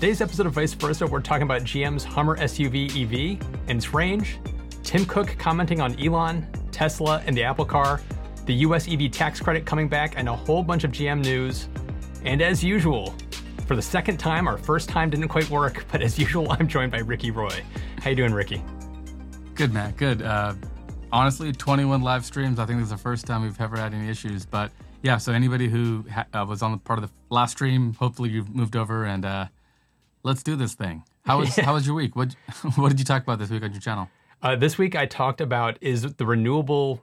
today's episode of Vice Versa, we're talking about GM's Hummer SUV EV and its range, Tim Cook commenting on Elon, Tesla, and the Apple car, the US EV tax credit coming back, and a whole bunch of GM news. And as usual, for the second time, our first time didn't quite work, but as usual, I'm joined by Ricky Roy. How you doing, Ricky? Good, man. Good. Uh, honestly, 21 live streams. I think this is the first time we've ever had any issues. But yeah, so anybody who ha- uh, was on the part of the last stream, hopefully you've moved over and uh, let's do this thing. How was how was your week? What what did you talk about this week on your channel? Uh, this week I talked about is the renewable,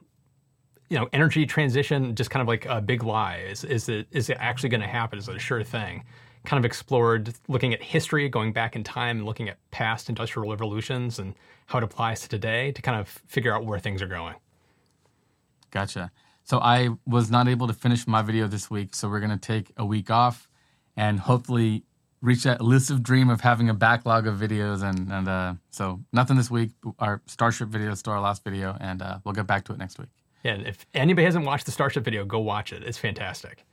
you know, energy transition just kind of like a big lie? Is is it is it actually going to happen? Is it a sure thing? Kind of explored looking at history, going back in time, and looking at past industrial revolutions and how it applies to today to kind of figure out where things are going. Gotcha. So I was not able to finish my video this week, so we're going to take a week off and hopefully reach that elusive dream of having a backlog of videos. And, and uh, so nothing this week. Our Starship video is still our last video, and uh, we'll get back to it next week. Yeah, and if anybody hasn't watched the Starship video, go watch it. It's fantastic.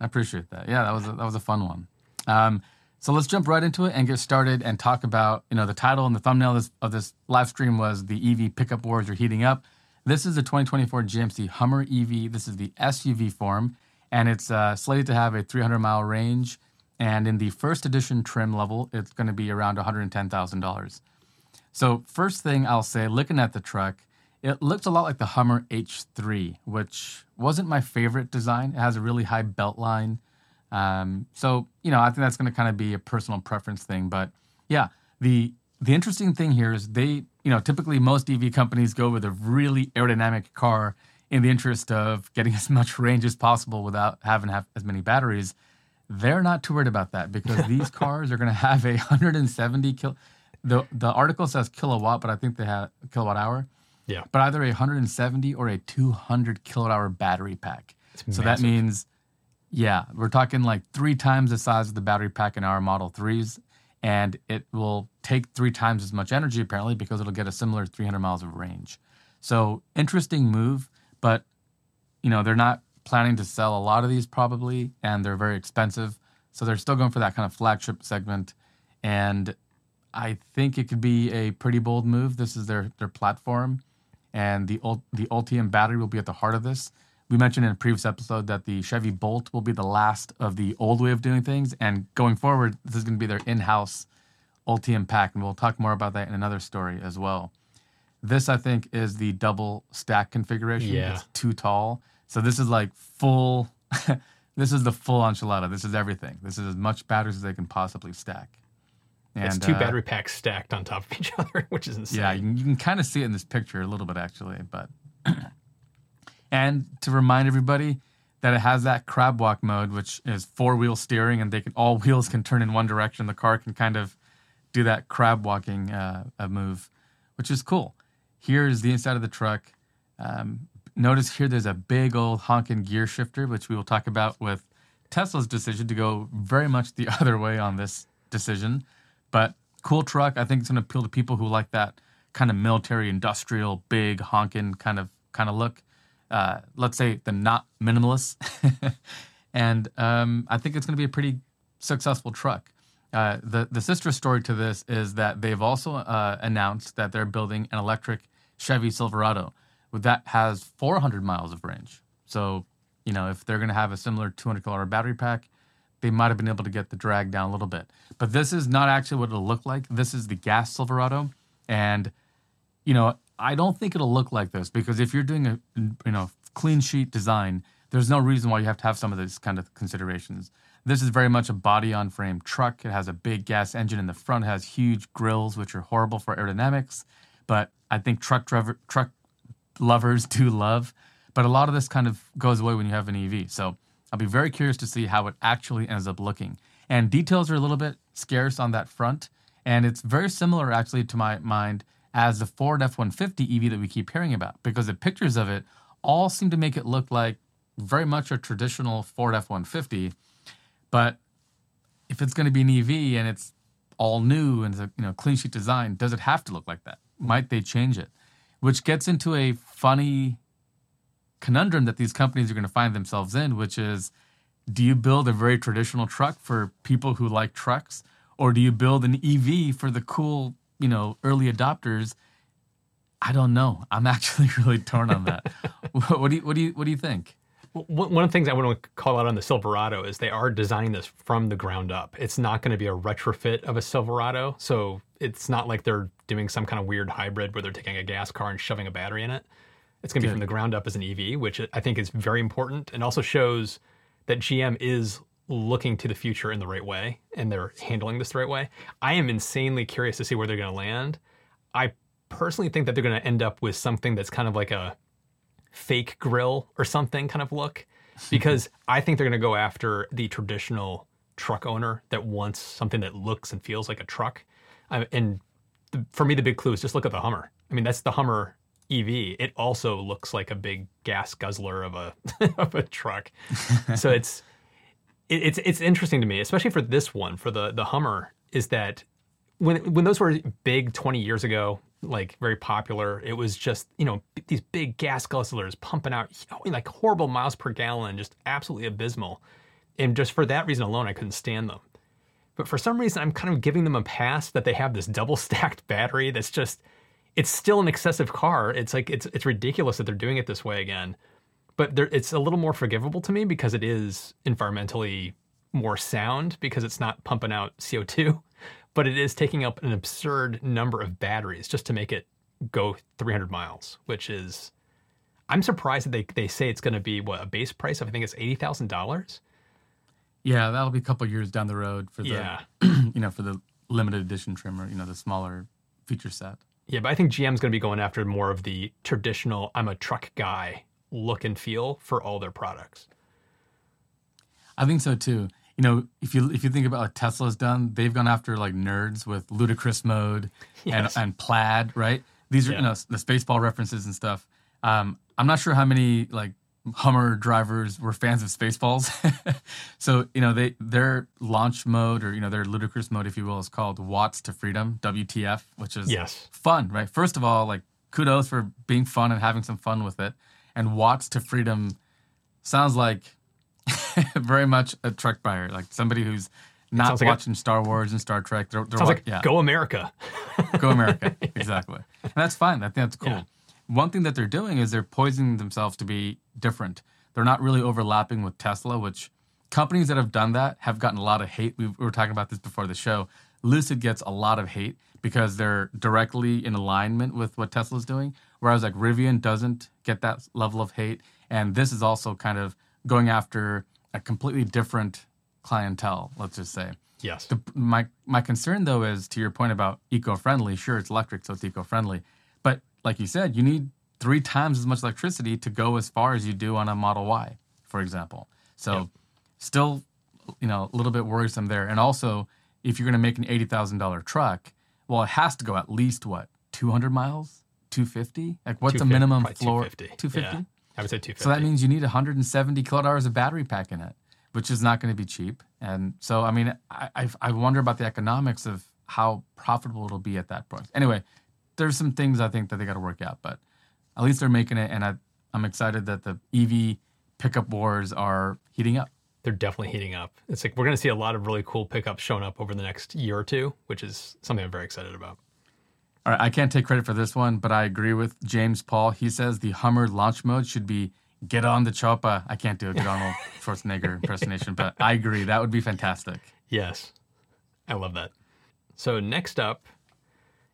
I appreciate that. Yeah, that was a, that was a fun one. Um, so let's jump right into it and get started and talk about, you know, the title and the thumbnail of this, of this live stream was the EV pickup wars are heating up. This is the 2024 GMC Hummer EV. This is the SUV form, and it's uh, slated to have a 300 mile range. And in the first edition trim level, it's going to be around $110,000. So, first thing I'll say, looking at the truck, it looks a lot like the Hummer H3, which wasn't my favorite design. It has a really high belt line. Um, so you know, I think that's going to kind of be a personal preference thing. But yeah, the the interesting thing here is they, you know, typically most EV companies go with a really aerodynamic car in the interest of getting as much range as possible without having have as many batteries. They're not too worried about that because these cars are going to have a 170 kil. The the article says kilowatt, but I think they have kilowatt hour. Yeah. But either a 170 or a 200 kilowatt hour battery pack. So that means yeah, we're talking like three times the size of the battery pack in our Model 3s, and it will take three times as much energy apparently because it'll get a similar 300 miles of range. So interesting move, but you know they're not planning to sell a lot of these probably, and they're very expensive. So they're still going for that kind of flagship segment, and I think it could be a pretty bold move. This is their their platform, and the the Ultium battery will be at the heart of this we mentioned in a previous episode that the Chevy Bolt will be the last of the old way of doing things, and going forward, this is going to be their in-house Ultium pack, and we'll talk more about that in another story as well. This, I think, is the double stack configuration. Yeah. It's too tall, so this is like full. this is the full enchilada. This is everything. This is as much batteries as they can possibly stack. And, it's two uh, battery packs stacked on top of each other, which is insane. Yeah, you can, you can kind of see it in this picture a little bit actually, but and to remind everybody that it has that crab walk mode, which is four wheel steering, and they can all wheels can turn in one direction. The car can kind of do that crab walking uh, move, which is cool. Here is the inside of the truck. Um, notice here there's a big old honking gear shifter, which we will talk about with Tesla's decision to go very much the other way on this decision. But cool truck. I think it's going to appeal to people who like that kind of military, industrial, big honking kind of kind of look uh, let's say the not minimalist, and um, I think it's going to be a pretty successful truck. Uh, the the sister story to this is that they've also uh, announced that they're building an electric Chevy Silverado that has 400 miles of range. So you know if they're going to have a similar 200 kilowatt battery pack, they might have been able to get the drag down a little bit. But this is not actually what it'll look like. This is the gas Silverado, and you know I don't think it'll look like this because if you're doing a you know clean sheet design, there's no reason why you have to have some of these kind of considerations. This is very much a body on frame truck. It has a big gas engine in the front, has huge grills which are horrible for aerodynamics, but I think truck driver truck lovers do love. But a lot of this kind of goes away when you have an EV. So I'll be very curious to see how it actually ends up looking. And details are a little bit scarce on that front, and it's very similar actually to my mind as the Ford F 150 EV that we keep hearing about because the pictures of it all seem to make it look like very much a traditional Ford F 150. But if it's going to be an EV and it's all new and it's a you know clean sheet design, does it have to look like that? Might they change it? Which gets into a funny conundrum that these companies are going to find themselves in, which is do you build a very traditional truck for people who like trucks? or do you build an EV for the cool, you know, early adopters? I don't know. I'm actually really torn on that. what do you what do you what do you think? One of the things I want to call out on the Silverado is they are designing this from the ground up. It's not going to be a retrofit of a Silverado. So it's not like they're doing some kind of weird hybrid where they're taking a gas car and shoving a battery in it. It's going to be from the ground up as an EV, which I think is very important and also shows that GM is looking to the future in the right way and they're handling this the right way. I am insanely curious to see where they're going to land. I personally think that they're going to end up with something that's kind of like a fake grill or something kind of look because mm-hmm. I think they're going to go after the traditional truck owner that wants something that looks and feels like a truck. and the, for me, the big clue is just look at the Hummer. I mean, that's the Hummer EV. It also looks like a big gas guzzler of a of a truck. so it's it, it's it's interesting to me, especially for this one, for the the Hummer, is that when when those were big 20 years ago, like very popular. It was just you know these big gas guzzlers pumping out like horrible miles per gallon, just absolutely abysmal. And just for that reason alone, I couldn't stand them. But for some reason, I'm kind of giving them a pass that they have this double stacked battery that's just it's still an excessive car. It's like it's it's ridiculous that they're doing it this way again. But it's a little more forgivable to me because it is environmentally more sound because it's not pumping out CO2 but it is taking up an absurd number of batteries just to make it go 300 miles, which is I'm surprised that they, they say it's going to be what a base price of I think it's eighty thousand dollars. Yeah, that'll be a couple years down the road for the yeah. you know for the limited edition trimmer, you know the smaller feature set. Yeah, but I think GM's going to be going after more of the traditional I'm a truck guy look and feel for all their products. I think so too you know, if you if you think about what Tesla's done, they've gone after like nerds with ludicrous mode yes. and and plaid, right? These are yeah. you know the Spaceball references and stuff. Um, I'm not sure how many like Hummer drivers were fans of Spaceballs. so you know they their launch mode or you know their ludicrous mode, if you will, is called Watts to Freedom (WTF), which is yes. fun, right? First of all, like kudos for being fun and having some fun with it. And Watts to Freedom sounds like very much a truck buyer, like somebody who's not watching like a, Star Wars and Star Trek. They're, they're sounds like yeah. Go America. Go America, exactly. And that's fine. I think that's cool. Yeah. One thing that they're doing is they're poisoning themselves to be different. They're not really overlapping with Tesla, which companies that have done that have gotten a lot of hate. We were talking about this before the show. Lucid gets a lot of hate because they're directly in alignment with what Tesla's doing, whereas like Rivian doesn't get that level of hate. And this is also kind of going after a completely different clientele, let's just say. Yes. The, my my concern though is to your point about eco-friendly. Sure, it's electric, so it's eco-friendly, but like you said, you need three times as much electricity to go as far as you do on a Model Y, for example. So, yep. still, you know, a little bit worrisome there. And also, if you're going to make an eighty thousand dollar truck, well, it has to go at least what two hundred miles, two fifty. Like, what's the minimum floor? Two fifty. I would say 250. So that means you need 170 kilowatt hours of battery pack in it, which is not going to be cheap. And so, I mean, I, I, I wonder about the economics of how profitable it'll be at that point. Anyway, there's some things I think that they got to work out, but at least they're making it. And I, I'm excited that the EV pickup wars are heating up. They're definitely heating up. It's like we're going to see a lot of really cool pickups showing up over the next year or two, which is something I'm very excited about. All right, I can't take credit for this one, but I agree with James Paul. He says the Hummer launch mode should be get on the chopper. I can't do a Arnold Schwarzenegger impersonation, but I agree. That would be fantastic. Yes, I love that. So next up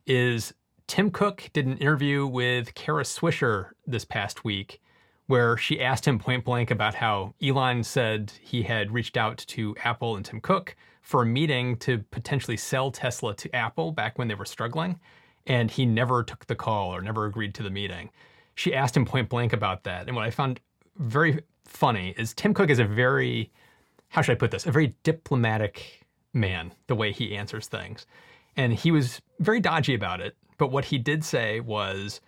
is Tim Cook did an interview with Kara Swisher this past week where she asked him point blank about how Elon said he had reached out to Apple and Tim Cook for a meeting to potentially sell Tesla to Apple back when they were struggling and he never took the call or never agreed to the meeting. She asked him point blank about that. And what I found very funny is Tim Cook is a very, how should I put this, a very diplomatic man, the way he answers things. And he was very dodgy about it. But what he did say was,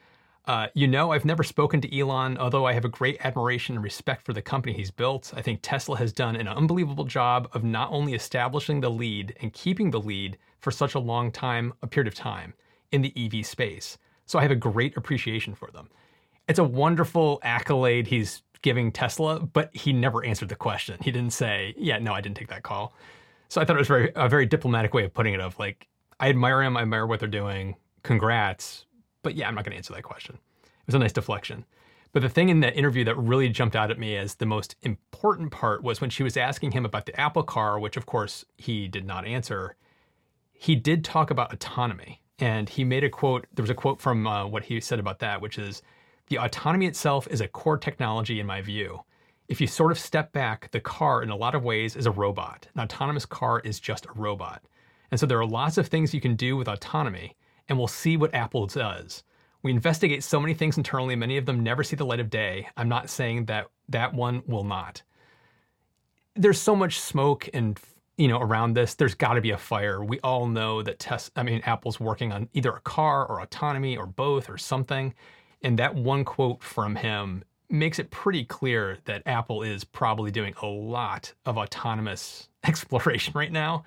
uh, you know, I've never spoken to Elon, although I have a great admiration and respect for the company he's built. I think Tesla has done an unbelievable job of not only establishing the lead and keeping the lead for such a long time, a period of time in the EV space. So I have a great appreciation for them. It's a wonderful accolade he's giving Tesla, but he never answered the question. He didn't say, yeah, no, I didn't take that call. So I thought it was very a very diplomatic way of putting it. Of like, I admire him, I admire what they're doing. Congrats, but yeah, I'm not going to answer that question. It was a nice deflection. But the thing in that interview that really jumped out at me as the most important part was when she was asking him about the Apple car, which of course he did not answer. He did talk about autonomy, and he made a quote. There was a quote from uh, what he said about that, which is, "The autonomy itself is a core technology in my view." if you sort of step back, the car in a lot of ways is a robot. An autonomous car is just a robot. And so there are lots of things you can do with autonomy, and we'll see what Apple does. We investigate so many things internally, many of them never see the light of day. I'm not saying that that one will not. There's so much smoke and you know around this. There's got to be a fire. We all know that test. I mean, Apple's working on either a car or autonomy or both or something. And that one quote from him makes it pretty clear that Apple is probably doing a lot of autonomous exploration right now.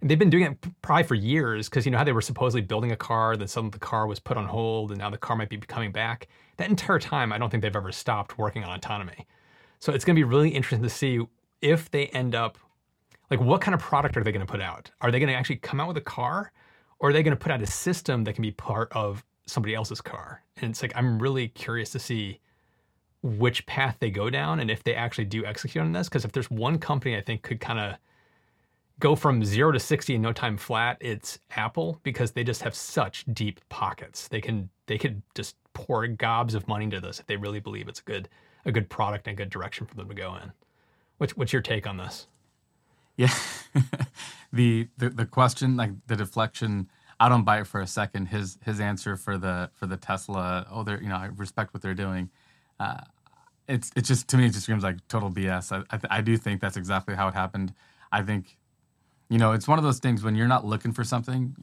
And they've been doing it probably for years because you know how they were supposedly building a car, then suddenly the car was put on hold, and now the car might be coming back. That entire time, I don't think they've ever stopped working on autonomy. So it's going to be really interesting to see if they end up, like, what kind of product are they going to put out? Are they going to actually come out with a car, or are they going to put out a system that can be part of somebody else's car? And it's like I'm really curious to see which path they go down and if they actually do execute on this. Because if there's one company I think could kind of go from zero to 60 in no time flat, it's Apple because they just have such deep pockets. They can they could just pour gobs of money into this if they really believe it's a good a good product and a good direction for them to go in. What's what's your take on this? Yeah, the, the the question like the deflection. I don't buy it for a second. His his answer for the for the Tesla. Oh, they're you know I respect what they're doing uh, it's it's just to me it just screams like total BS. I I, I do think that's exactly how it happened. I think, you know, it's one of those things when you're not looking for something,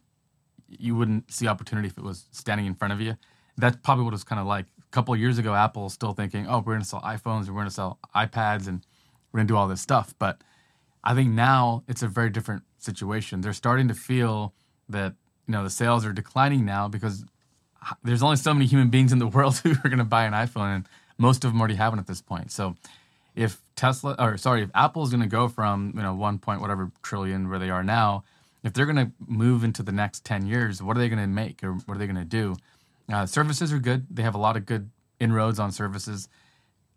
you wouldn't see opportunity if it was standing in front of you. That's probably what it was kind of like. A couple years ago, Apple still thinking, oh, we're to sell iPhones, we're going to sell iPads, and we're to do all this stuff. But I think now it's a very different situation. They're starting to feel that you know the sales are declining now because there's only so many human beings in the world who are going to buy an iPhone, and most of them already have one at this point. So if Tesla or sorry, if Apple is going to go from you know one point whatever trillion where they are now, if they're going to move into the next ten years, what are they going to make or what are they going to do? Uh, services are good. They have a lot of good inroads on services.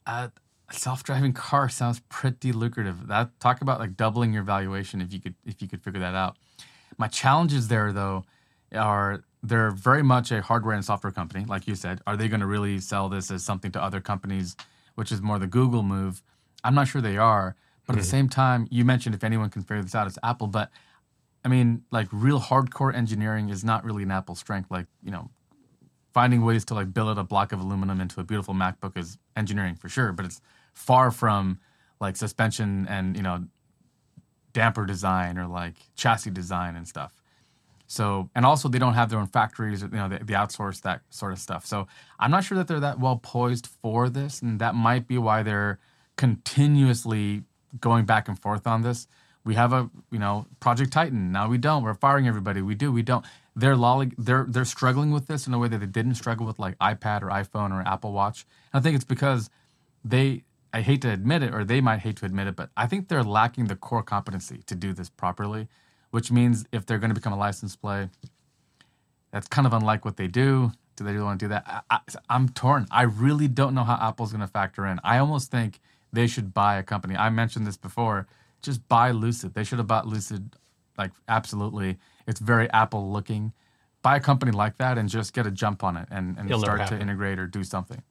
Uh, a self-driving car sounds pretty lucrative. That talk about like doubling your valuation if you could if you could figure that out. My challenges there though are they're very much a hardware and software company, like you said. Are they going to really sell this as something to other companies, which is more the Google move? I'm not sure they are. But mm-hmm. at the same time, you mentioned if anyone can figure this out, it's Apple. But I mean, like real hardcore engineering is not really an Apple strength. Like, you know, finding ways to like billet a block of aluminum into a beautiful MacBook is engineering for sure, but it's far from like suspension and, you know, damper design or like chassis design and stuff. So, and also they don't have their own factories, you know, they, outsource that sort of stuff. So, I'm not sure that they're that well poised for this, and that might be why they're continuously going back and forth on this. We have a, you know, Project Titan. Now we don't. We're firing everybody. We do. We don't. They're lolly, they're they're struggling with this in a way that they didn't struggle with like iPad or iPhone or Apple Watch. And I think it's because they I hate to admit it, or they might hate to admit it, but I think they're lacking the core competency to do this properly which means if they're going to become a licensed play, that's kind of unlike what they do. Do they really want to do that? I, am torn. I really don't know how Apple's going to factor in. I almost think they should buy a company. I mentioned this before. Just buy Lucid. They should have bought Lucid, like absolutely. It's very Apple looking. Buy a company like that and just get a jump on it and, and start to integrate or do something.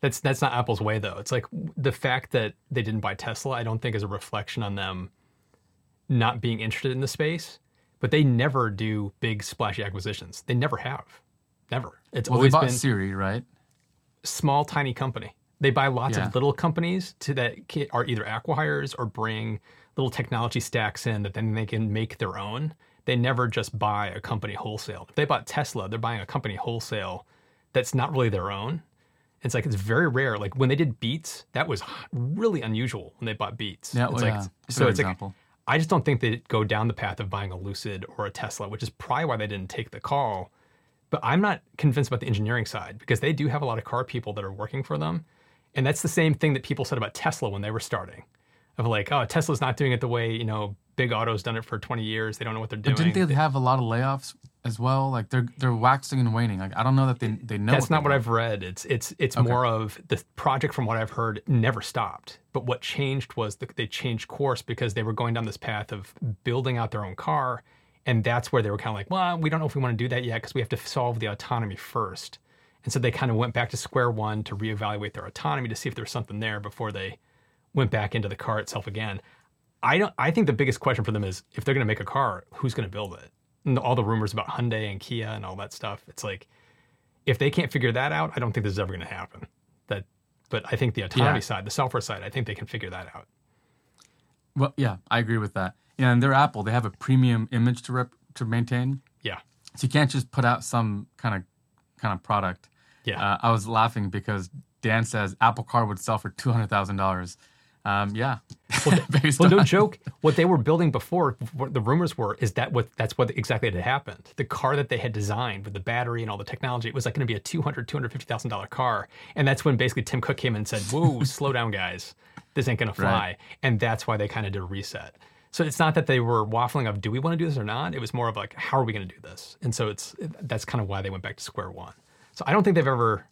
That's that's not Apple's way though. It's like the fact that they didn't buy Tesla. I don't think is a reflection on them not being interested in the space, but they never do big splashy acquisitions. They never have. Never. It's well, always been Siri, right? Small, tiny company. They buy lots yeah. of little companies to that are either acquihires or bring little technology stacks in that then they can make their own. They never just buy a company wholesale. If they bought Tesla, they're buying a company wholesale that's not really their own. It's like it's very rare. Like when they did Beats, that was really unusual when they bought Beats. Yeah, it's well, like, yeah. so it's example. like I just don't think they'd go down the path of buying a Lucid or a Tesla, which is probably why they didn't take the call. But I'm not convinced about the engineering side because they do have a lot of car people that are working for them. And that's the same thing that people said about Tesla when they were starting. Of like, oh, Tesla's not doing it the way, you know, Big Auto's done it for 20 years. They don't know what they're doing. But didn't they have a lot of layoffs as well? Like they're they're waxing and waning. Like I don't know that they they know. That's what not what I've read. It's it's it's more of the project from what I've heard never stopped. But what changed was they changed course because they were going down this path of building out their own car, and that's where they were kind of like, well, we don't know if we want to do that yet because we have to solve the autonomy first. And so they kind of went back to square one to reevaluate their autonomy to see if there's something there before they went back into the car itself again. I don't. I think the biggest question for them is if they're going to make a car, who's going to build it? And all the rumors about Hyundai and Kia and all that stuff. It's like if they can't figure that out, I don't think this is ever going to happen. That, but I think the autonomy Yeah. side, the software side, I think they can figure that out. Well, yeah, I agree with that. Yeah, and they're Apple. They have a premium image to rep, to maintain. Yeah, So you can't just put out some kind of kind of product. yeah. Uh, I was laughing because Dan says Apple Car would sell for two hundred thousand dollars. Um, yeah, Based well, no joke. What they were building before, what the rumors were, is that what that's what exactly had happened. The car that they had designed with the battery and all the technology, it was like going to be a two hundred, two hundred fifty thousand dollar car, and that's when basically Tim Cook came in and said, "Whoa, slow down, guys, this ain't going to fly," Right. and that's why they kind of did a reset. So it's not that they were waffling of, "Do we want to do this or not?" It was more of like, "How are we going to do this?" And so it's that's kind of why they went back to square one. So I don't think they've ever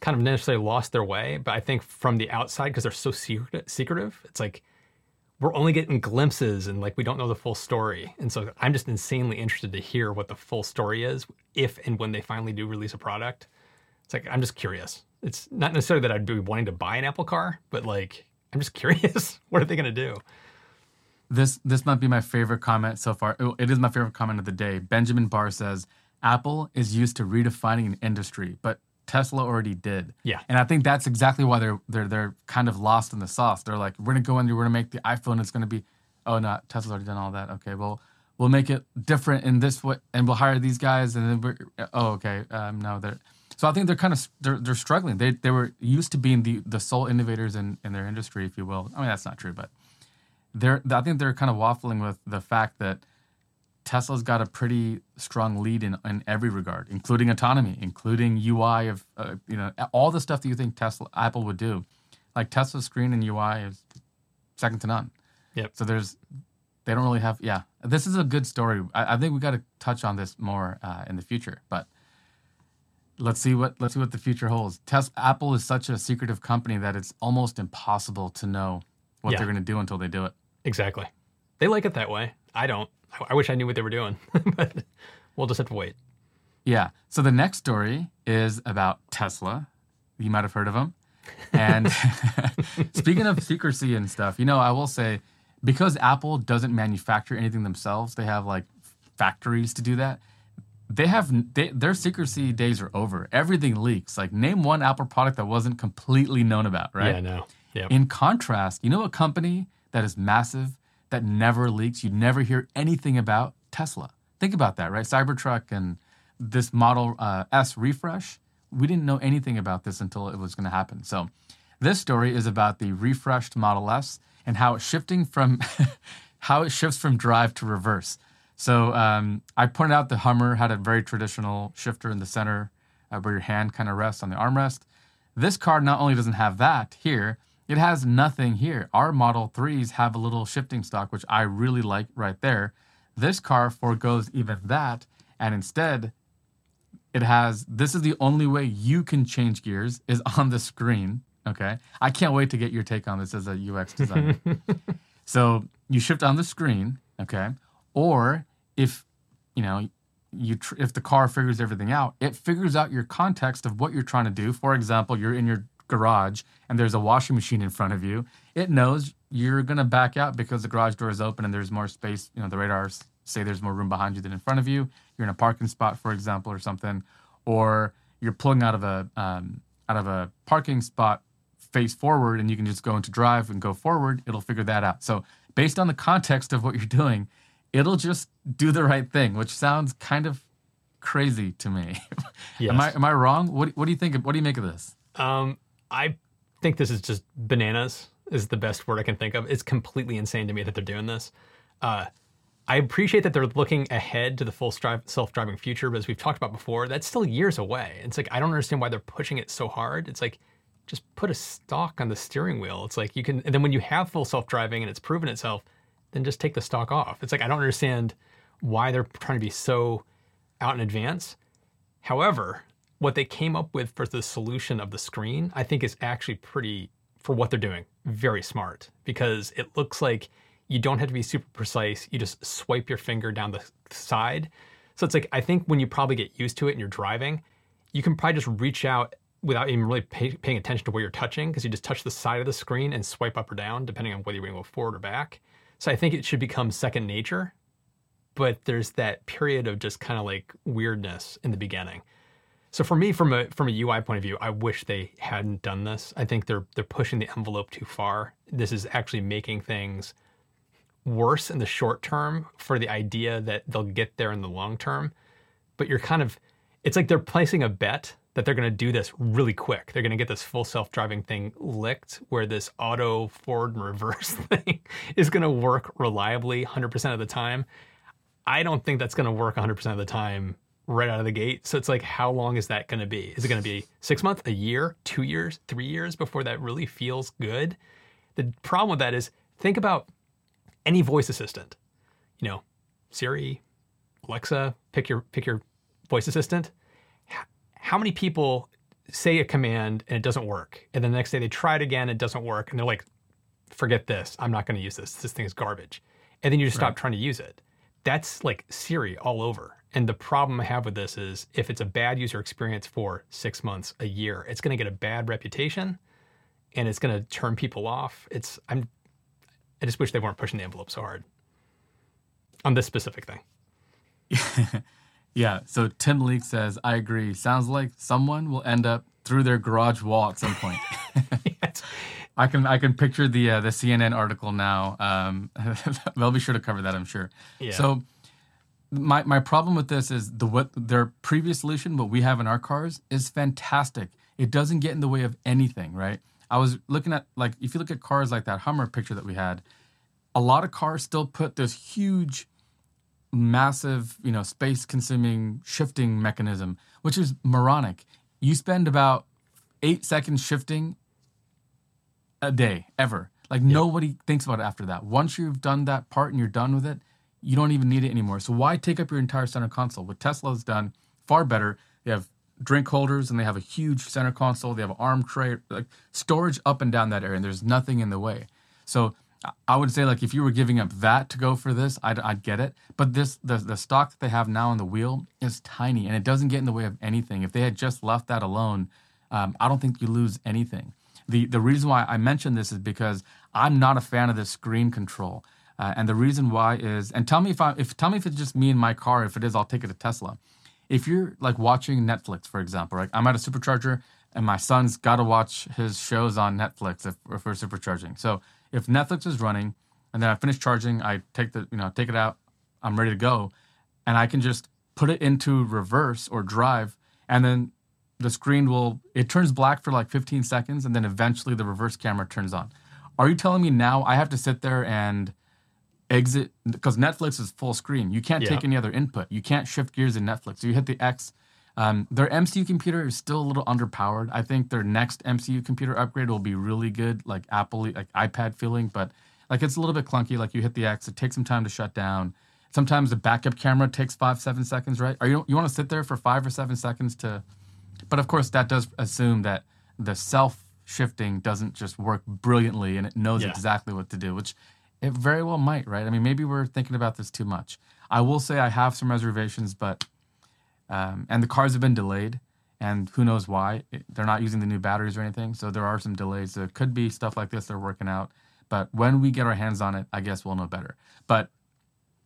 kind of necessarily lost their way, but I think from the outside, because they're so secret, secretive, it's like we're only getting glimpses and like we don't know the full story. And so I'm just insanely interested to hear what the full story is if and when they finally do release a product. It's like I'm just curious. It's not necessarily that I'd be wanting to buy an Apple car, but like I'm just curious. what are they going to do? This this might be my favorite comment so far. Oh, It is my favorite comment of the day. Benjamin Barr says Apple is used to redefining an industry, but Tesla already did. Yeah. and I think that's exactly why they're they're they're kind of lost in the sauce. They're like, we're gonna go in, we're gonna make the iPhone. It's gonna be, oh no, Tesla's already done all that. Okay, well we'll make it different in this way, and we'll hire these guys, and then we're oh okay, um, no they're. So I think they're kind of they're, they're struggling. They they were used to being the the sole innovators in in their industry, if you will. I mean that's not true, but they're I think they're kind of waffling with the fact that Tesla's got a pretty strong lead in, in every regard, including autonomy, including UI of uh, you know all the stuff that you think Tesla Apple would do. Like Tesla's screen and UI is second to none. Yep. So there's they don't really have yeah. This is a good story. I, I think we got to touch on this more uh, in the future, but let's see what let's see what the future holds. Tesla Apple is such a secretive company that it's almost impossible to know what Yeah. they're going to do until they do it. Exactly. They like it that way. I don't. I, I wish I knew what they were doing, but we'll just have to wait. Yeah. So the next story is about Tesla. You might have heard of them. And speaking of secrecy and stuff, you know, I will say because Apple doesn't manufacture anything themselves, they have like factories to do that. They have they, their secrecy days are over. Everything leaks. Like name one Apple product that wasn't completely known about, right? Yeah, no. Yeah. In contrast, you know a company that is massive that never leaks, You'd never hear anything about Tesla. Think about that, right? Cybertruck and this Model uh, S refresh, we didn't know anything about this until it was going to happen. So, this story is about the refreshed Model S and how it's shifting from how it shifts from drive to reverse. So, um, I pointed out the Hummer had a very traditional shifter in the center uh, where your hand kind of rests on the armrest. This car not only doesn't have that here, it has nothing here. Our Model 3s have a little shifting stalk, which I really like right there. This car foregoes even that, and instead, it has this is the only way you can change gears is on the screen. Okay. I can't wait to get your take on this as a UX designer. so you shift on the screen, okay? Or if you know you tr- if the car figures everything out, it figures out your context of what you're trying to do. For example, you're in your garage and there's a washing machine in front of you. It knows you're gonna back out because the garage door is open and there's more space. You know, the radars say there's more room behind you than in front of you. You're in a parking spot, for example, or something, or you're pulling out of a um, out of a parking spot face forward and you can just go into drive and go forward, it'll figure that out. So, based on the context of what you're doing, it'll just do the right thing, which sounds kind of crazy to me. Yes. am I am I wrong? What what do you think? Of, what do you make of this? Um, I think this is just bananas. Is the best word I can think of. It's completely insane to me that they're doing this. Uh, I appreciate that they're looking ahead to the full self-driving future, but as we've talked about before, that's still years away. It's like I don't understand why they're pushing it so hard. It's like just put a stalk on the steering wheel. It's like you can, and then when you have full self-driving and it's proven itself, then just take the stalk off. It's like I don't understand why they're trying to be so out in advance. However, what they came up with for the solution of the screen, I think is actually pretty for what they're doing, very smart because it looks like you don't have to be super precise. You just swipe your finger down the side. So it's like I think when you probably get used to it and you're driving, you can probably just reach out without even really pay, paying attention to where you're touching because you just touch the side of the screen and swipe up or down depending on whether you're going to go forward or back. So I think it should become second nature. But there's that period of just kind of like weirdness in the beginning. So for me, from a from a UI point of view, I wish they hadn't done this. I think they're they're pushing the envelope too far. This is actually making things worse in the short term for the idea that they'll get there in the long term. But you're kind of it's like they're placing a bet that they're going to do this really quick. They're going to get this full self-driving thing licked where this auto forward and reverse thing is going to work reliably 100% of the time. I don't think that's going to work 100% of the time right out of the gate. So it's like, how long is that going to be? Is it going to be six months, a year, two years, three years before that really feels good? The problem with that is think about any voice assistant, you know, Siri, Alexa, pick your pick your voice assistant. How many people say a command and it doesn't work, and then the next day they try it again, it doesn't work, and they're like, "Forget this. I'm not going to use this. This thing is garbage," and then you just right. stop trying to use it. That's like Siri all over. And the problem I have with this is if it's a bad user experience for six months, a year, it's going to get a bad reputation and it's going to turn people off. It's, I'm, I just wish they weren't pushing the envelope so hard on this specific thing. yeah. So Tim Leek says, I agree. Sounds like someone will end up through their garage wall at some point. yes. I can I can picture the uh, the CNN article now. Um, they'll be sure to cover that, I'm sure. Yeah. So my my problem with this is the what their previous solution, what we have in our cars, is fantastic. It doesn't get in the way of anything, right? I was looking at like if you look at cars like that Hummer picture that we had, a lot of cars still put this huge, massive, you know, space consuming shifting mechanism, which is moronic. You spend about eight seconds shifting a day ever. Like yep. nobody thinks about it after that. Once you've done that part and you're done with it, you don't even need it anymore. So why take up your entire center console? What Tesla has done far better. They have drink holders and they have a huge center console. They have an arm tray, like storage up and down that area, and there's nothing in the way. So I would say like if you were giving up that to go for this, I'd, I'd get it. But this the the stalk that they have now on the wheel is tiny and it doesn't get in the way of anything. If they had just left that alone, um, I don't think you lose anything. The the reason why I mention this is because I'm not a fan of the screen control. Uh, and the reason why is, and tell me if I if tell me if it's just me in my car. If it is, I'll take it to Tesla. If you're like watching Netflix, for example, right? I'm at a supercharger, and my son's got to watch his shows on Netflix if, if we're supercharging. So if Netflix is running, and then I finish charging, I take the you know take it out, I'm ready to go, and I can just put it into reverse or drive, and then the screen will it turns black for like 15 seconds, and then eventually the reverse camera turns on. Are you telling me now I have to sit there and exit because Netflix is full screen. You can't yeah. take any other input. You can't shift gears in Netflix. So you hit the X. Um, their MCU computer is still a little underpowered. I think their next MCU computer upgrade will be really good, like Apple, like iPad feeling, but like it's a little bit clunky. Like you hit the X, it takes some time to shut down. Sometimes the backup camera takes five, seven seconds, right? Are you you want to sit there for five or seven seconds to? But of course, that does assume that the self shifting doesn't just work brilliantly and it knows yeah. exactly what to do, which it very well might, right? I mean, maybe we're thinking about this too much. I will say I have some reservations, but um, and the cars have been delayed, and who knows why? They're not using the new batteries or anything, so there are some delays. There could be stuff like this they're working out, but when we get our hands on it, I guess we'll know better. But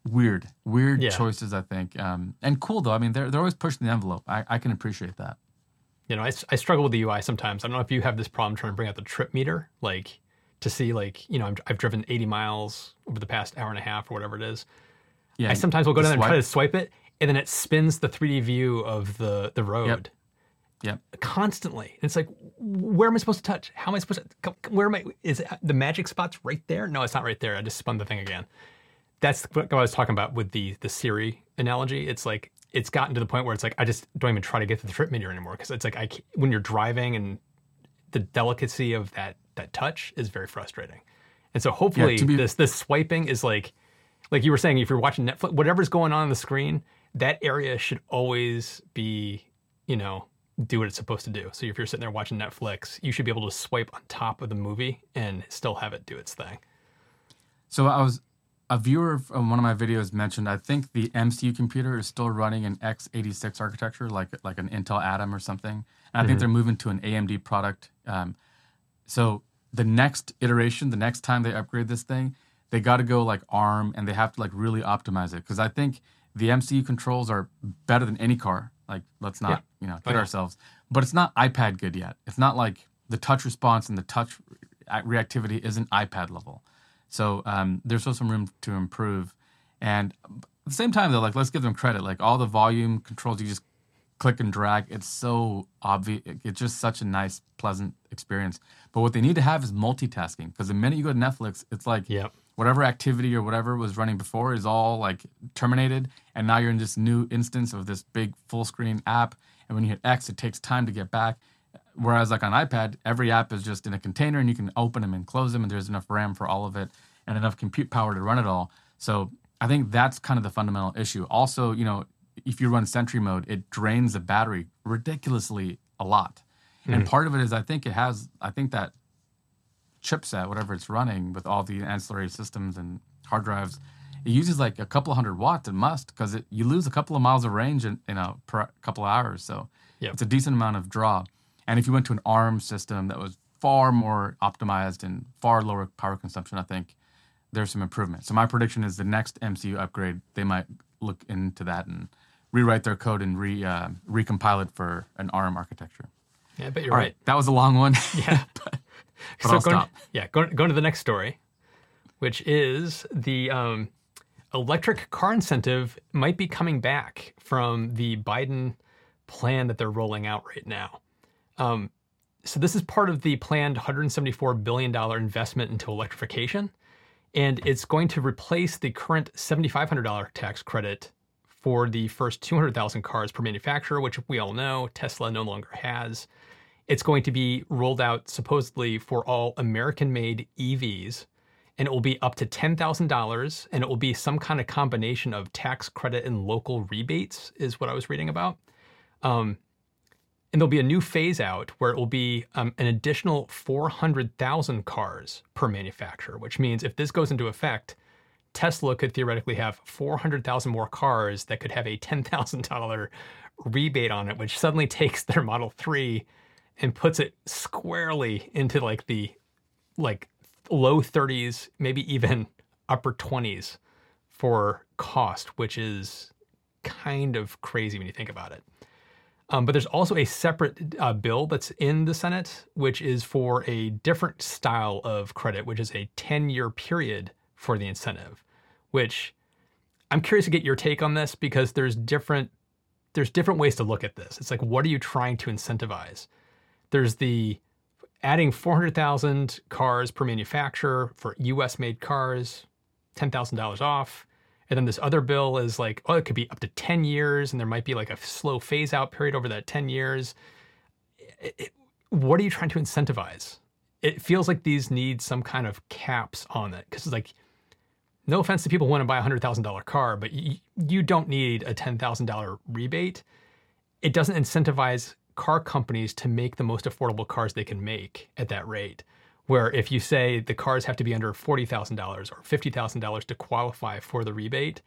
weird, weird yeah. choices, I think, um, and cool though. I mean, they're they're always pushing the envelope. I, I can appreciate that. You know, I, I struggle with the UI sometimes. I don't know if you have this problem trying to bring out the trip meter, like to see like you know i have driven 80 miles over the past hour and a half or whatever it is. Yeah, I sometimes will go down and try to swipe it, and then it spins the 3D view of the the road. Yep. Constantly, and it's like, where am I supposed to touch? How am I supposed to? Where am I? Is it, the magic spot's right there? No, it's not right there. I just spun the thing again. That's what I was talking about with the the Siri analogy. It's like it's gotten to the point where it's like I just don't even try to get to the trip meter anymore because it's like I when you're driving and the delicacy of that that touch is very frustrating. And so hopefully to be- this this swiping is like like you were saying, if you're watching Netflix, whatever's going on on the screen, that area should always be, you know, do what it's supposed to do. So if you're sitting there watching Netflix, you should be able to swipe on top of the movie and still have it do its thing. So I was a viewer from one of my videos mentioned I think the MCU computer is still running an x86 architecture, like like an Intel Atom or something. And I think they're moving to an AMD product. Um, so the next iteration, the next time they upgrade this thing, they got to go like ARM and they have to like really optimize it because I think the MCU controls are better than any car. Like let's not Yeah. you know kid Oh, yeah. ourselves, but it's not iPad good yet. It's not like the touch response and the touch reactivity isn't iPad level. So um, there's still some room to improve. And at the same time, though, like let's give them credit. Like all the volume controls, you just click and drag. It's so obvious. It's just such a nice, pleasant experience. But what they need to have is multitasking. Because the minute you go to Netflix, it's like Yep. whatever activity or whatever was running before is all like terminated. And now you're in this new instance of this big full screen app. And when you hit X, it takes time to get back. Whereas like on iPad, every app is just in a container and you can open them and close them and there's enough RAM for all of it and enough compute power to run it all. So I think that's kind of the fundamental issue. Also, you know, if you run Sentry mode, it drains the battery ridiculously a lot. And part of it is I think it has I think that chipset, whatever it's running with all the ancillary systems and hard drives, it uses like a couple of hundred watts. It must because you lose a couple of miles of range in, in a per couple of hours. So Yep. it's a decent amount of draw. And if you went to an ARM system that was far more optimized and far lower power consumption, I think there's some improvement. So my prediction is the next MCU upgrade, they might look into that and rewrite their code and re uh, recompile it for an ARM architecture. Yeah, I bet you're All right. right, that was a long one. Yeah. but I'll going, stop. Yeah, going, going to the next story, which is the um, electric car incentive might be coming back from the Biden plan that they're rolling out right now. Um, so this is part of the planned 174 billion dollar investment into electrification, and it's going to replace the current $7,500 tax credit for the first 200,000 cars per manufacturer, which we all know Tesla no longer has. It's going to be rolled out supposedly for all American made EVs, and it will be up to $10,000, and it will be some kind of combination of tax credit and local rebates, is what I was reading about. Um, and there'll be a new phase out where it will be um, an additional 400,000 cars per manufacturer, which means if this goes into effect, Tesla could theoretically have 400,000 more cars that could have a $10,000 rebate on it, which suddenly takes their Model 3 and puts it squarely into like the like low 30s, maybe even upper 20s for cost, which is kind of crazy when you think about it. Um, but there's also a separate uh, bill that's in the Senate, which is for a different style of credit, which is a 10 year period for the incentive, which I'm curious to get your take on this because there's different there's different ways to look at this. It's like what are you trying to incentivize? There's the adding 400,000 cars per manufacturer for US made cars, $10,000 off. And then this other bill is like, oh, it could be up to 10 years, and there might be like a slow phase out period over that 10 years. It- it- what are you trying to incentivize? It feels like these need some kind of caps on it because it's like, no offense to people who want to buy a $100,000 car, but you, you don't need a $10,000 rebate. It doesn't incentivize car companies to make the most affordable cars they can make at that rate. Where if you say the cars have to be under $40,000 or $50,000 to qualify for the rebate,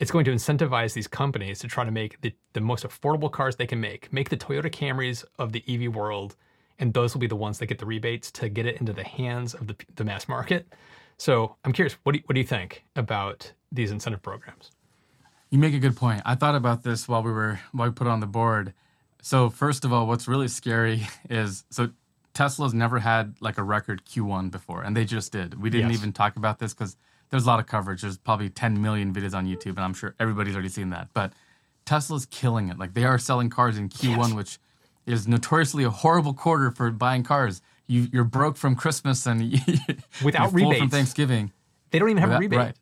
it's going to incentivize these companies to try to make the, the most affordable cars they can make, make the Toyota Camrys of the EV world, and those will be the ones that get the rebates to get it into the hands of the, the mass market. So I'm curious, what do you, what do you think about these incentive programs? You make a good point. I thought about this while we were while we put it on the board. So first of all, what's really scary is so Tesla's never had like a record Q1 before, and they just did. We didn't Yes. even talk about this because there's a lot of coverage. There's probably 10 million videos on YouTube, and I'm sure everybody's already seen that. But Tesla's killing it. Like they are selling cars in Q1, Yes. which is notoriously a horrible quarter for buying cars. You, you're broke from Christmas and Without you're full from rebates. Thanksgiving. They don't even have a rebate. Right.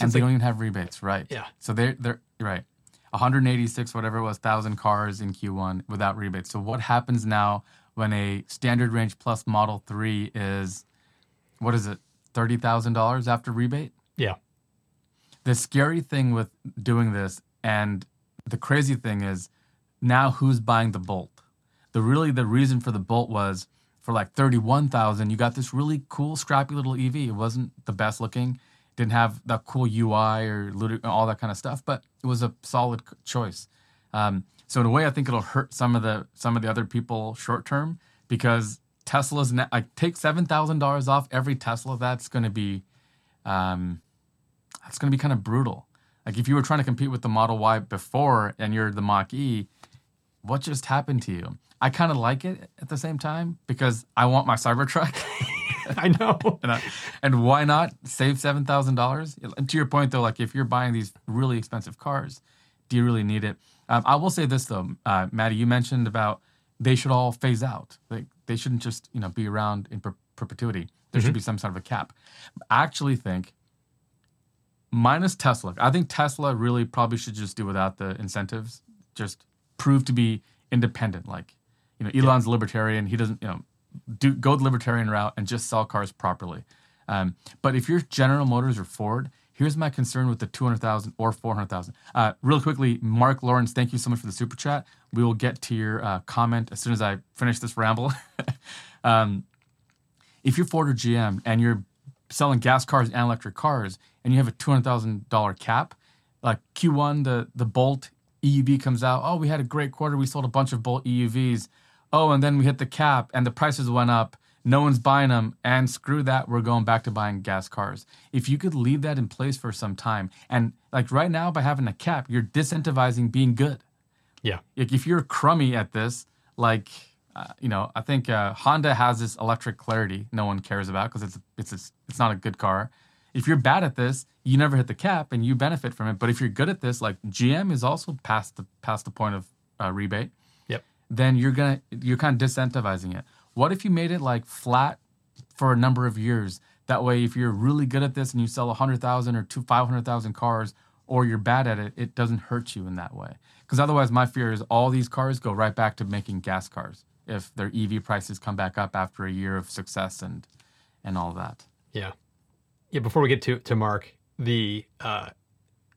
And they like- don't even have rebates, right? Yeah. So they're they're right. 186 whatever it was thousand cars in Q1 without rebates. So what happens now when a standard range plus Model 3 is what is it? thirty thousand dollars after rebate. Yeah. The scary thing with doing this, and the crazy thing is, now who's buying the Bolt? The really the reason for the Bolt was for like thirty one thousand. You got this really cool, scrappy little EV. It wasn't the best looking, didn't have that cool UI or all that kind of stuff, but it was a solid choice. Um, so in a way, I think it'll hurt some of the some of the other people short term because Tesla's ne- like take seven thousand dollars off every Tesla. That's going to be, um, that's going to be kind of brutal. Like if you were trying to compete with the Model Y before and you're the Mach E, what just happened to you? I kind of like it at the same time because I want my Cybertruck. I know. and, I, and, why not save seven thousand dollars? To your point though, like if you're buying these really expensive cars, do you really need it? Um, I will say this though, uh, Maddie, you mentioned about they should all phase out. Like they shouldn't just you know be around in per- perpetuity. There mm-hmm. should be some sort of a cap. I actually think minus Tesla. I think Tesla really probably should just do without the incentives. Just prove to be independent. Like you know, Elon's yeah. libertarian. He doesn't you know do go the libertarian route and just sell cars properly. Um, but if you're General Motors or Ford, Here's my concern with the 200,000 or 400,000. Uh, real quickly, Mark Lawrence, thank you so much for the super chat. We will get to your uh, comment as soon as I finish this ramble. um, if you're Ford or GM and you're selling gas cars and electric cars and you have a $200,000 cap, like Q1, the, the Bolt EUV comes out. Oh, we had a great quarter. We sold a bunch of Bolt EUVs. Oh, and then we hit the cap and the prices went up no one's buying them, and screw that, we're going back to buying gas cars. If you could leave that in place for some time, and like right now, by having a cap, you're disincentivizing being good. Yeah. Like if you're crummy at this, like uh, you know, I think uh, Honda has this electric clarity no one cares about because it's it's a, it's not a good car. If you're bad at this, you never hit the cap and you benefit from it. But if you're good at this, like GM is also past the past the point of uh, rebate. Then you're gonna you're kind of disincentivizing it. What if you made it like flat for a number of years? That way, if you're really good at this and you sell 100,000 or two, 500,000 cars, or you're bad at it, it doesn't hurt you in that way. Because otherwise, my fear is all these cars go right back to making gas cars if their EV prices come back up after a year of success and and all that. Yeah, yeah. Before we get to to Mark, the uh,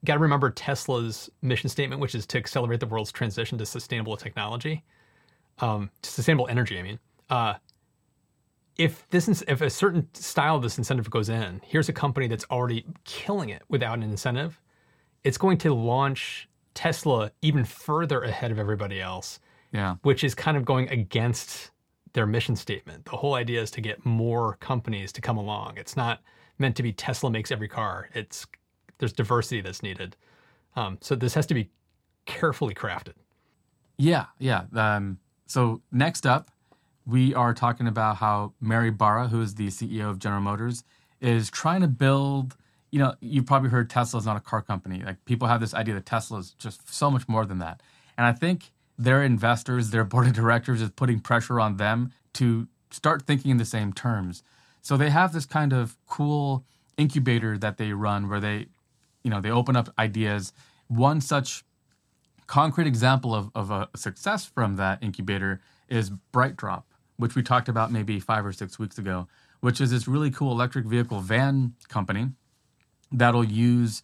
got to remember Tesla's mission statement, which is to accelerate the world's transition to sustainable technology, um, sustainable energy. I mean, uh, if this if a certain style of this incentive goes in, here's a company that's already killing it without an incentive. It's going to launch Tesla even further ahead of everybody else. Yeah. Which is kind of going against their mission statement. The whole idea is to get more companies to come along. It's not meant to be Tesla makes every car. It's there's diversity that's needed. Um, so this has to be carefully crafted. Yeah, yeah. Um, so next up, we are talking about how Mary Barra, who is the CEO of General Motors, is trying to build. You know, you've probably heard Tesla is not a car company. Like people have this idea that Tesla is just so much more than that. And I think their investors, their board of directors, is putting pressure on them to start thinking in the same terms. So they have this kind of cool incubator that they run where they, you know, they open up ideas. One such concrete example of, of a success from that incubator is BrightDrop which we talked about maybe five or six weeks ago, which is this really cool electric vehicle van company that'll use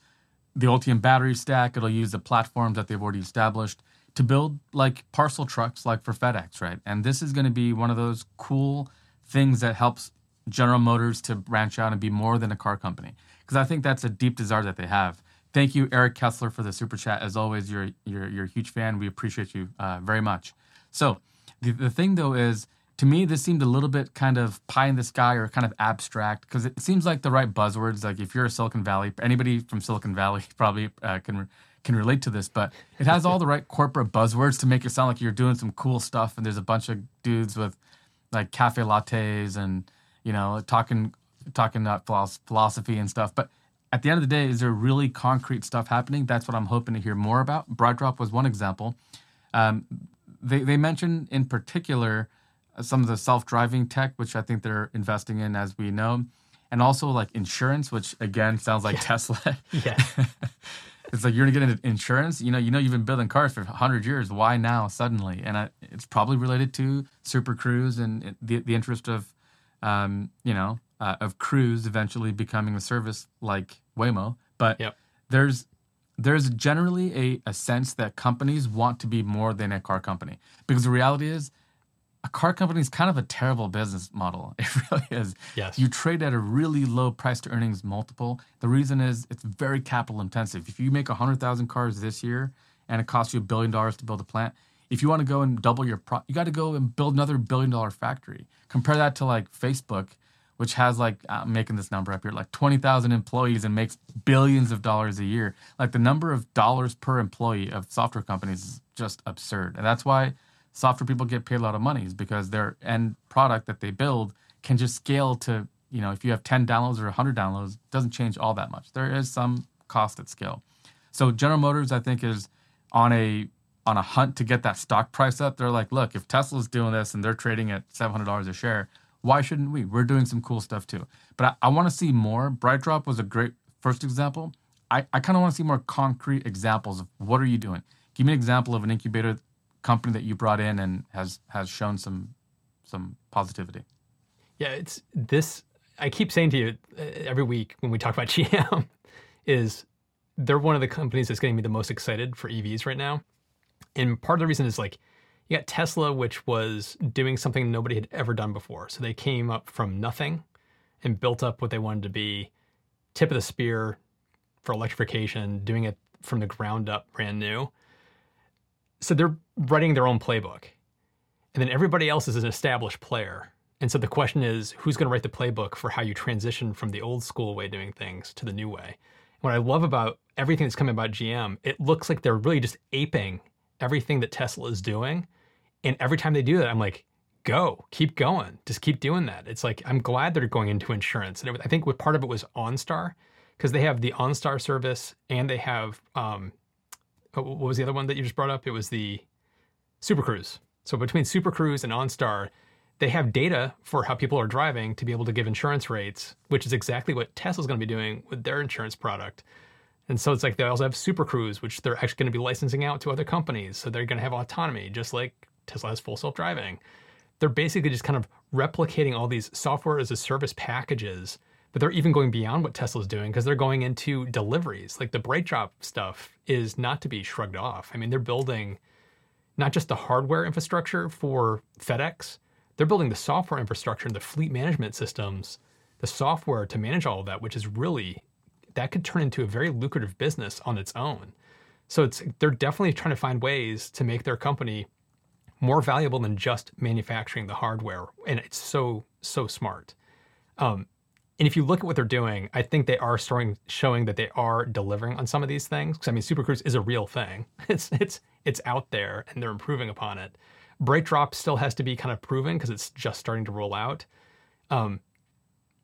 the Ultium battery stack. It'll use the platforms that they've already established to build like parcel trucks, like for FedEx, right? And this is going to be one of those cool things that helps General Motors to branch out and be more than a car company. Because I think that's a deep desire that they have. Thank you, Eric Kessler, for the super chat. As always, you're you're, you're a huge fan. We appreciate you uh, very much. So the, the thing though is to me, this seemed a little bit kind of pie in the sky or kind of abstract because it seems like the right buzzwords. Like if you're a Silicon Valley, anybody from Silicon Valley probably uh, can can relate to this, but it has all the right corporate buzzwords to make it sound like you're doing some cool stuff. And there's a bunch of dudes with like cafe lattes and you know talking talking about philosophy and stuff. But at the end of the day, is there really concrete stuff happening? That's what I'm hoping to hear more about. BrightDrop was one example. Um, they they mentioned in particular some of the self-driving tech, which I think they're investing in, as we know, and also like insurance, which again sounds like yeah. Tesla. yeah. it's like you're gonna get into insurance. You know, you know, you've been building cars for hundred years. Why now suddenly? And I, it's probably related to Super Cruise and the the interest of, um, you know, uh, of Cruise eventually becoming a service like Waymo. But Yep. there's there's generally a, a sense that companies want to be more than a car company because the reality is a car company is kind of a terrible business model. It really is. Yes. You trade at a really low price to earnings multiple. The reason is it's very capital intensive. If you make 100,000 cars this year and it costs you a billion dollars to build a plant, if you want to go and double your pro, you got to go and build another billion dollar factory. Compare that to like Facebook, which has like uh, I'm making this number up here, like 20,000 employees and makes billions of dollars a year. Like the number of dollars per employee of software companies is just absurd. And that's why software people get paid a lot of money is because their end product that they build can just scale to, you know, if you have 10 downloads or 100 downloads, doesn't change all that much. There is some cost at scale. So General Motors, I think, is on a on a hunt to get that stock price up. They're like, look, if Tesla's doing this and they're trading at seven hundred dollars a share, why shouldn't we? We're doing some cool stuff too. But I, I want to see more. BrightDrop was a great first example. I, I kind of want to see more concrete examples of what are you doing. Give me an example of an incubator company that you brought in and has has shown some some positivity. Yeah, it's this. I keep saying to you uh, every week when we talk about GM, is they're one of the companies that's getting me the most excited for EVs right now. And part of the reason is like, you got Tesla, which was doing something nobody had ever done before. So they came up from nothing and built up what they wanted to be tip of the spear for electrification, doing it from the ground up, brand new. So they're writing their own playbook. And then everybody else is an established player. And so the question is who's going to write the playbook for how you transition from the old school way of doing things to the new way? What I love about everything that's coming about GM, it looks like they're really just aping everything that Tesla is doing. And every time they do that, I'm like, go, keep going, just keep doing that. It's like, I'm glad they're going into insurance. And it, I think what part of it was OnStar, because they have the OnStar service and they have, um, what what was the other one that you just brought up? It was the Super Cruise. So between Super Cruise and OnStar, they have data for how people are driving to be able to give insurance rates, which is exactly what Tesla's going to be doing with their insurance product. And so it's like they also have Super Cruise, which they're actually going to be licensing out to other companies. So they're going to have autonomy, just like Tesla has full self driving. They're basically just kind of replicating all these software as a service packages, but they're even going beyond what Tesla's doing because they're going into deliveries. Like the BrightDrop stuff is not to be shrugged off. I mean, they're building not just the hardware infrastructure for FedEx, they're building the software infrastructure and the fleet management systems, the software to manage all of that, which is really that could turn into a very lucrative business on its own. So it's they're definitely trying to find ways to make their company more valuable than just manufacturing the hardware, and it's so so smart. Um, and if you look at what they're doing, I think they are starting showing that they are delivering on some of these things. Because I mean, Super Cruise is a real thing. It's it's it's out there, and they're improving upon it. BrightDrop still has to be kind of proven because it's just starting to roll out. Um,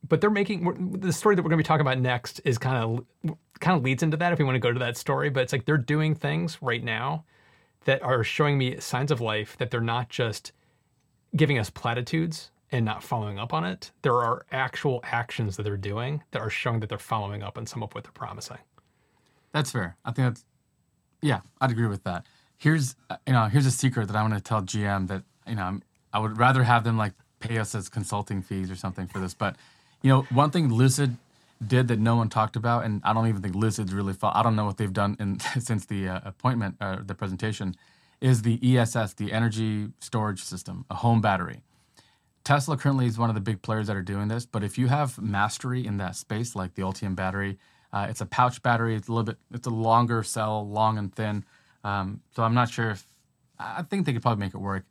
but they're making the story that we're going to be talking about next is kind of kind of leads into that if we want to go to that story. But it's like they're doing things right now that are showing me signs of life that they're not just giving us platitudes and not following up on it. There are actual actions that they're doing that are showing that they're following up on some of what they're promising. That's fair. I think that's yeah, I'd agree with that. Here's you know here's a secret that I'm going to tell GM that you know I would rather have them like pay us as consulting fees or something for this. But you know one thing Lucid did that no one talked about, and I don't even think Lucid's really fought. I don't know what they've done in, since the uh, appointment or the presentation. Is the ESS, the energy storage system, a home battery? Tesla currently is one of the big players that are doing this, but if you have mastery in that space, like the Ultium battery, uh, it's a pouch battery. It's a little bit, it's a longer cell, long and thin. Um, so I'm not sure if, I think they could probably make it work.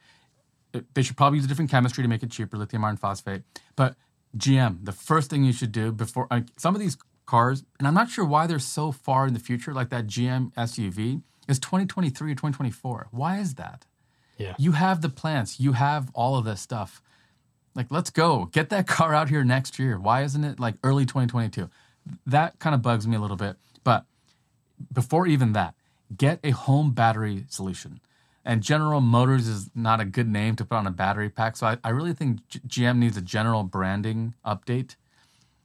It, they should probably use a different chemistry to make it cheaper, lithium iron phosphate. But GM, the first thing you should do before like, some of these cars, and I'm not sure why they're so far in the future, like that GM SUV, is 2023 or 2024. Why is that? Yeah. You have the plants, you have all of this stuff. Like, let's go. Get that car out here next year. Why isn't it like early 2022? That kind of bugs me a little bit. But before even that, get a home battery solution. And General Motors is not a good name to put on a battery pack. So I, I really think G- GM needs a general branding update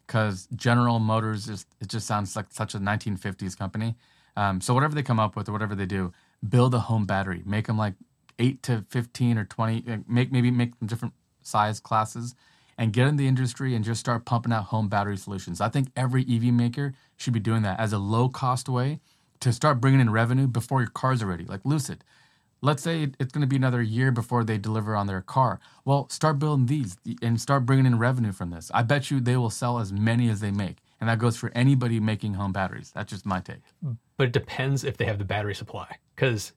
because General Motors is it just sounds like such a 1950s company. Um, so whatever they come up with or whatever they do, build a home battery. Make them like eight to 15 or 20. uh, Make maybe make them different size classes, and get in the industry and just start pumping out home battery solutions. I think every EV maker should be doing that as a low cost way to start bringing in revenue before your cars are ready, like Lucid. Let's say it's going to be another year before they deliver on their car. Well, start building these and start bringing in revenue from this. I bet you they will sell as many as they make. And that goes for anybody making home batteries. That's just my take. But it depends if they have the battery supply. Because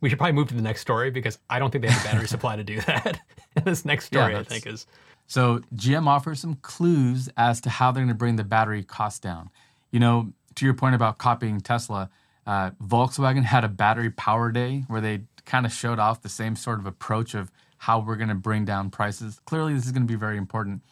we should probably move to the next story because I don't think they have the battery supply to do that. this next story, Yeah, I think, is So GM offers some clues as to how they're going to bring the battery cost down. You know, to your point about copying Tesla, uh, Volkswagen had a battery power day where they kind of showed off the same sort of approach of how we're going to bring down prices. Clearly, this is going to be very important.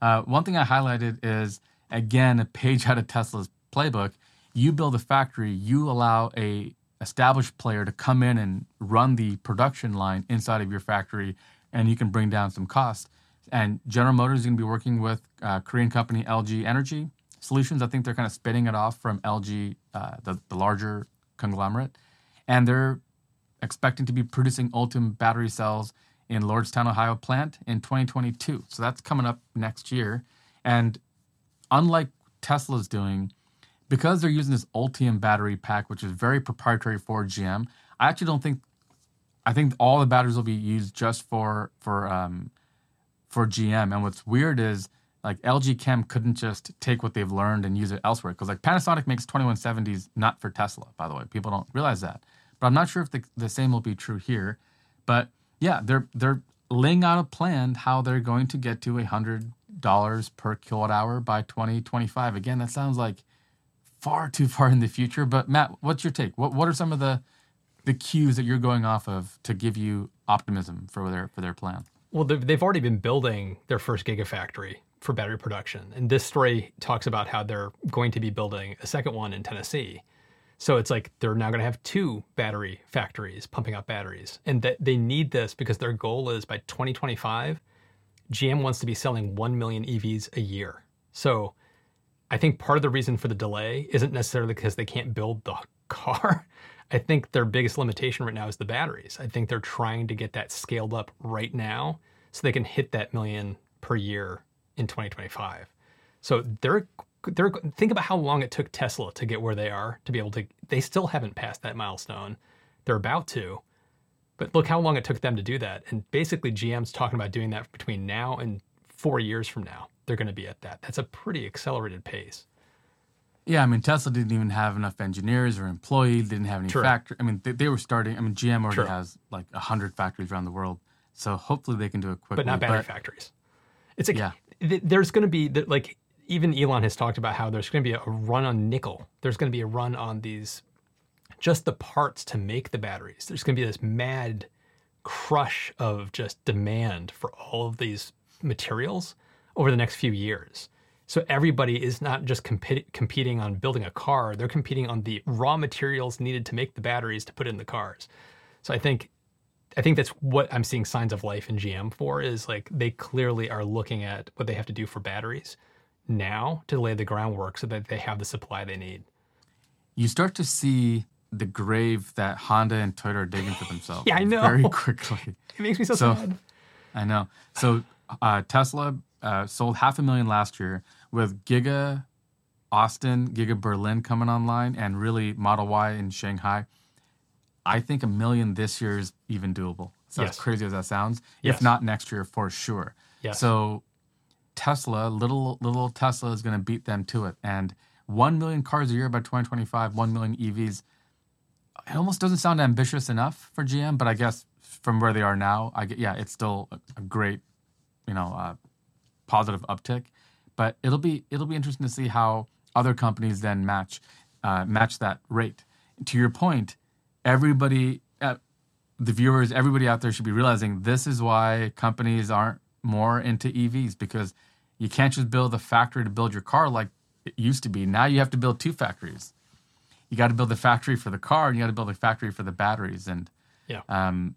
Uh, one thing I highlighted is again a page out of Tesla's playbook. You build a factory, you allow a established player to come in and run the production line inside of your factory, and you can bring down some costs. And General Motors is going to be working with uh, Korean company LG Energy Solutions. I think they're kind of spinning it off from LG, uh, the, the larger conglomerate, and they're expecting to be producing Ultium battery cells in Lordstown, Ohio plant in 2022. So that's coming up next year. And unlike Tesla's doing, because they're using this Ultium battery pack, which is very proprietary for GM, I actually don't think. I think all the batteries will be used just for for um, for GM. And what's weird is like LG Chem couldn't just take what they've learned and use it elsewhere. Because like Panasonic makes 2170s not for Tesla, by the way. People don't realize that. But I'm not sure if the, the same will be true here. But yeah, they're they're laying out a plan how they're going to get to hundred dollars per kilowatt hour by 2025. Again, that sounds like far too far in the future. But Matt, what's your take? What what are some of the the cues that you're going off of to give you optimism for their for their plan? well, they've already been building their first gigafactory for battery production, and this story talks about how they're going to be building a second one in Tennessee. So it's like they're now going to have two battery factories pumping out batteries, and that they need this because their goal is by 2025, GM wants to be selling 1 million EVs a year. So I think part of the reason for the delay isn't necessarily because they can't build the car. I think their biggest limitation right now is the batteries. I think they're trying to get that scaled up right now so they can hit that million per year in 2025. So they're they're think about how long it took Tesla to get where they are to be able to they still haven't passed that milestone. They're about to. But look how long it took them to do that. And basically GM's talking about doing that between now and 4 years from now. They're going to be at that. That's a pretty accelerated pace. Yeah, I mean Tesla didn't even have enough engineers or employees. Didn't have any True. factory. I mean they, they were starting. I mean GM already True. has like hundred factories around the world. So hopefully they can do it quickly. but not battery factories. It's like Yeah. th- there's going to be th- like even Elon has talked about how there's going to be a run on nickel. There's going to be a run on these just the parts to make the batteries. There's going to be this mad crush of just demand for all of these materials over the next few years. So everybody is not just competi- competing on building a car; they're competing on the raw materials needed to make the batteries to put in the cars. So I think I think that's what I'm seeing signs of life in GM for is like they clearly are looking at what they have to do for batteries now to lay the groundwork so that they have the supply they need. you start to see the grave that Honda and Toyota are digging for themselves. Yeah, I know. Very quickly. It makes me so, So- sad. I know. So uh, Tesla uh, sold half a million last year with Giga Austin, Giga Berlin coming online, and really Model Y in Shanghai. I think a million this year is even doable. So Yes. as crazy as that sounds, Yes. if not next year for sure. Yes. So Tesla, little little Tesla is going to beat them to it, and one million cars a year by 2025, one million EVs. It almost doesn't sound ambitious enough for GM, but I guess from where they are now, I get yeah, it's still a, a great, you know, uh, positive uptick. But it'll be it'll be interesting to see how other companies then match uh, match that rate. To your point, everybody, uh, the viewers, everybody out there should be realizing this is why companies aren't more into EVs because you can't just build a factory to build your car like it used to be. Now you have to build two factories. You got to build the factory for the car, and you got to build a factory for the batteries. And Yeah. um,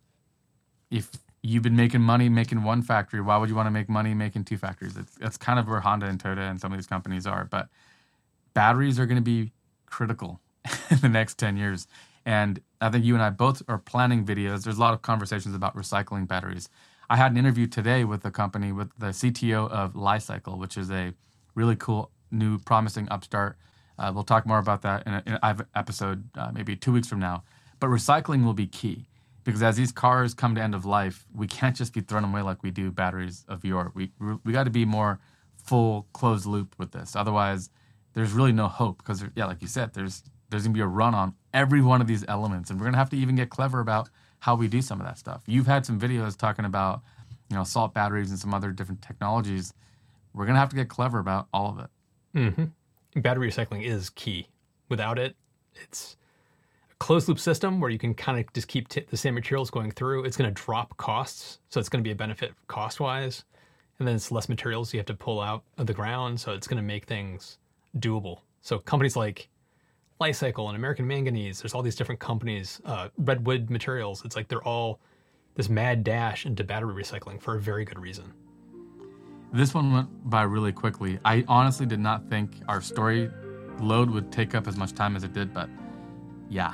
if you've been making money making one factory, why would you want to make money making two factories? It's, that's kind of where Honda and Toyota and some of these companies are. But batteries are going to be critical in the next 10 years. And I think you and I both are planning videos. There's a lot of conversations about recycling batteries. I had an interview today with the company with the CTO of Li-Cycle, which is a really cool, new, promising upstart. Uh, we'll talk more about that in, an episode uh, maybe two weeks from now. But recycling will be key because as these cars come to end of life, we can't just be throwing them away like we do batteries of yore. We we got to be more full closed loop with this. Otherwise, there's really no hope because yeah, like you said, there's there's gonna be a run on every one of these elements, and we're gonna have to even get clever about how we do some of that stuff. You've had some videos talking about you know salt batteries and some other different technologies. We're gonna have to get clever about all of it. Mm-hmm. Battery recycling is key. Without it, it's a closed loop system where you can kind of just keep t- the same materials going through. It's to drop costs, so it's to be a benefit cost wise and then it's less materials you have to pull out of the ground, so it's to make things doable. So companies like Li-Cycle and American Manganese, there's all these different companies, uh, Redwood Materials. It's like they're all this mad dash into battery recycling for a very good reason. This one went by really quickly. I honestly did not think our story load would take up as much time as it did, but yeah.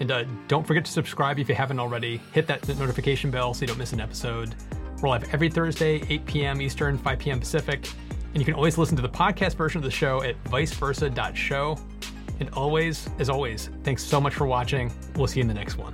And uh, don't forget to subscribe if you haven't already. Hit that notification bell so you don't miss an episode. We're live every Thursday, 8 p.m. Eastern, 5 p.m. Pacific. And you can always listen to the podcast version of the show at viceversa.show. And always, as always, thanks so much for watching. We'll see you in the next one.